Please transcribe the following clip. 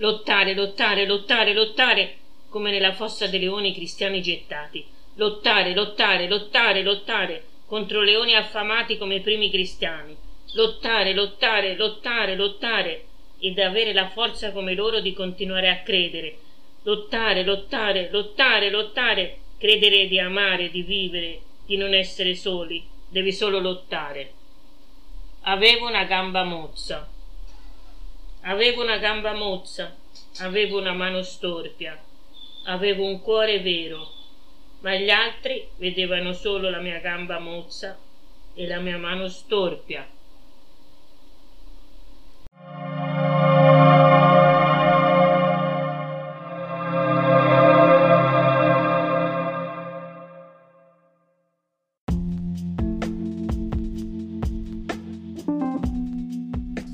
Lottare, lottare, lottare, lottare, come nella fossa dei leoni cristiani gettati. Lottare, lottare, lottare, lottare contro leoni affamati come i primi cristiani. Lottare, lottare, lottare, lottare ed avere la forza come loro di continuare a credere. Lottare, lottare, lottare, lottare, credere di amare, di vivere, di non essere soli. Devi solo lottare. Avevo una gamba mozza Avevo una gamba mozza, avevo una mano storpia, avevo un cuore vero, ma gli altri vedevano solo la mia gamba mozza e la mia mano storpia.